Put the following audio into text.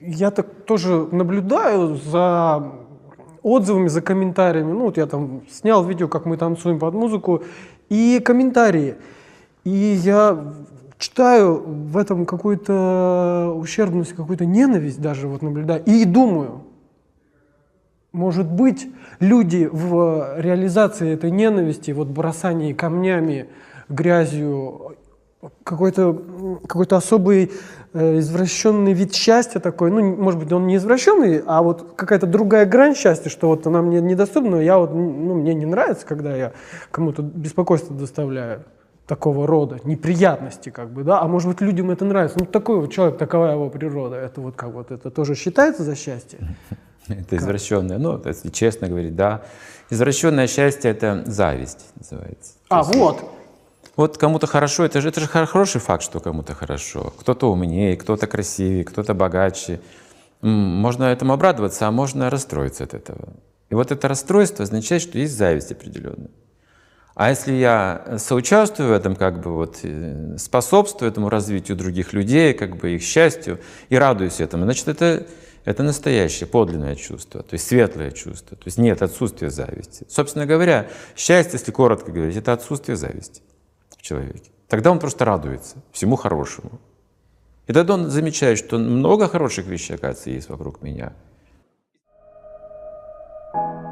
я так тоже наблюдаю за отзывами, за комментариями. Ну, вот я там снял видео, как мы танцуем под музыку, и комментарии. И я читаю в этом какую-то ущербность, какую-то ненависть даже вот наблюдаю. И думаю, может быть, люди в реализации этой ненависти, вот бросании камнями, грязью, какой-то какой особый э, извращенный вид счастья такой, ну, может быть, он не извращенный, а вот какая-то другая грань счастья, что вот она мне недоступна, я вот, ну, мне не нравится, когда я кому-то беспокойство доставляю такого рода, неприятности, как бы, да, а может быть, людям это нравится. Ну, такой вот человек, такова его природа, это вот как вот, это тоже считается за счастье? Это извращенное, ну, если честно говорить, да. Извращенное счастье – это зависть называется. А, вот, Вот кому-то хорошо, это же, это же хор- хороший факт, что кому-то хорошо. Кто-то умнее, кто-то красивее, кто-то богаче. Можно этому обрадоваться, а можно расстроиться от этого. И вот это расстройство означает, что есть зависть определенная. А если я соучаствую в этом, как бы вот э, способствую этому развитию других людей, как бы их счастью и радуюсь этому, значит, это, это настоящее, подлинное чувство, то есть светлое чувство, то есть нет отсутствия зависти. Собственно говоря, счастье, если коротко говорить, это отсутствие зависти человеке. Тогда он просто радуется всему хорошему. И тогда он замечает, что много хороших вещей, оказывается, есть вокруг меня. thank you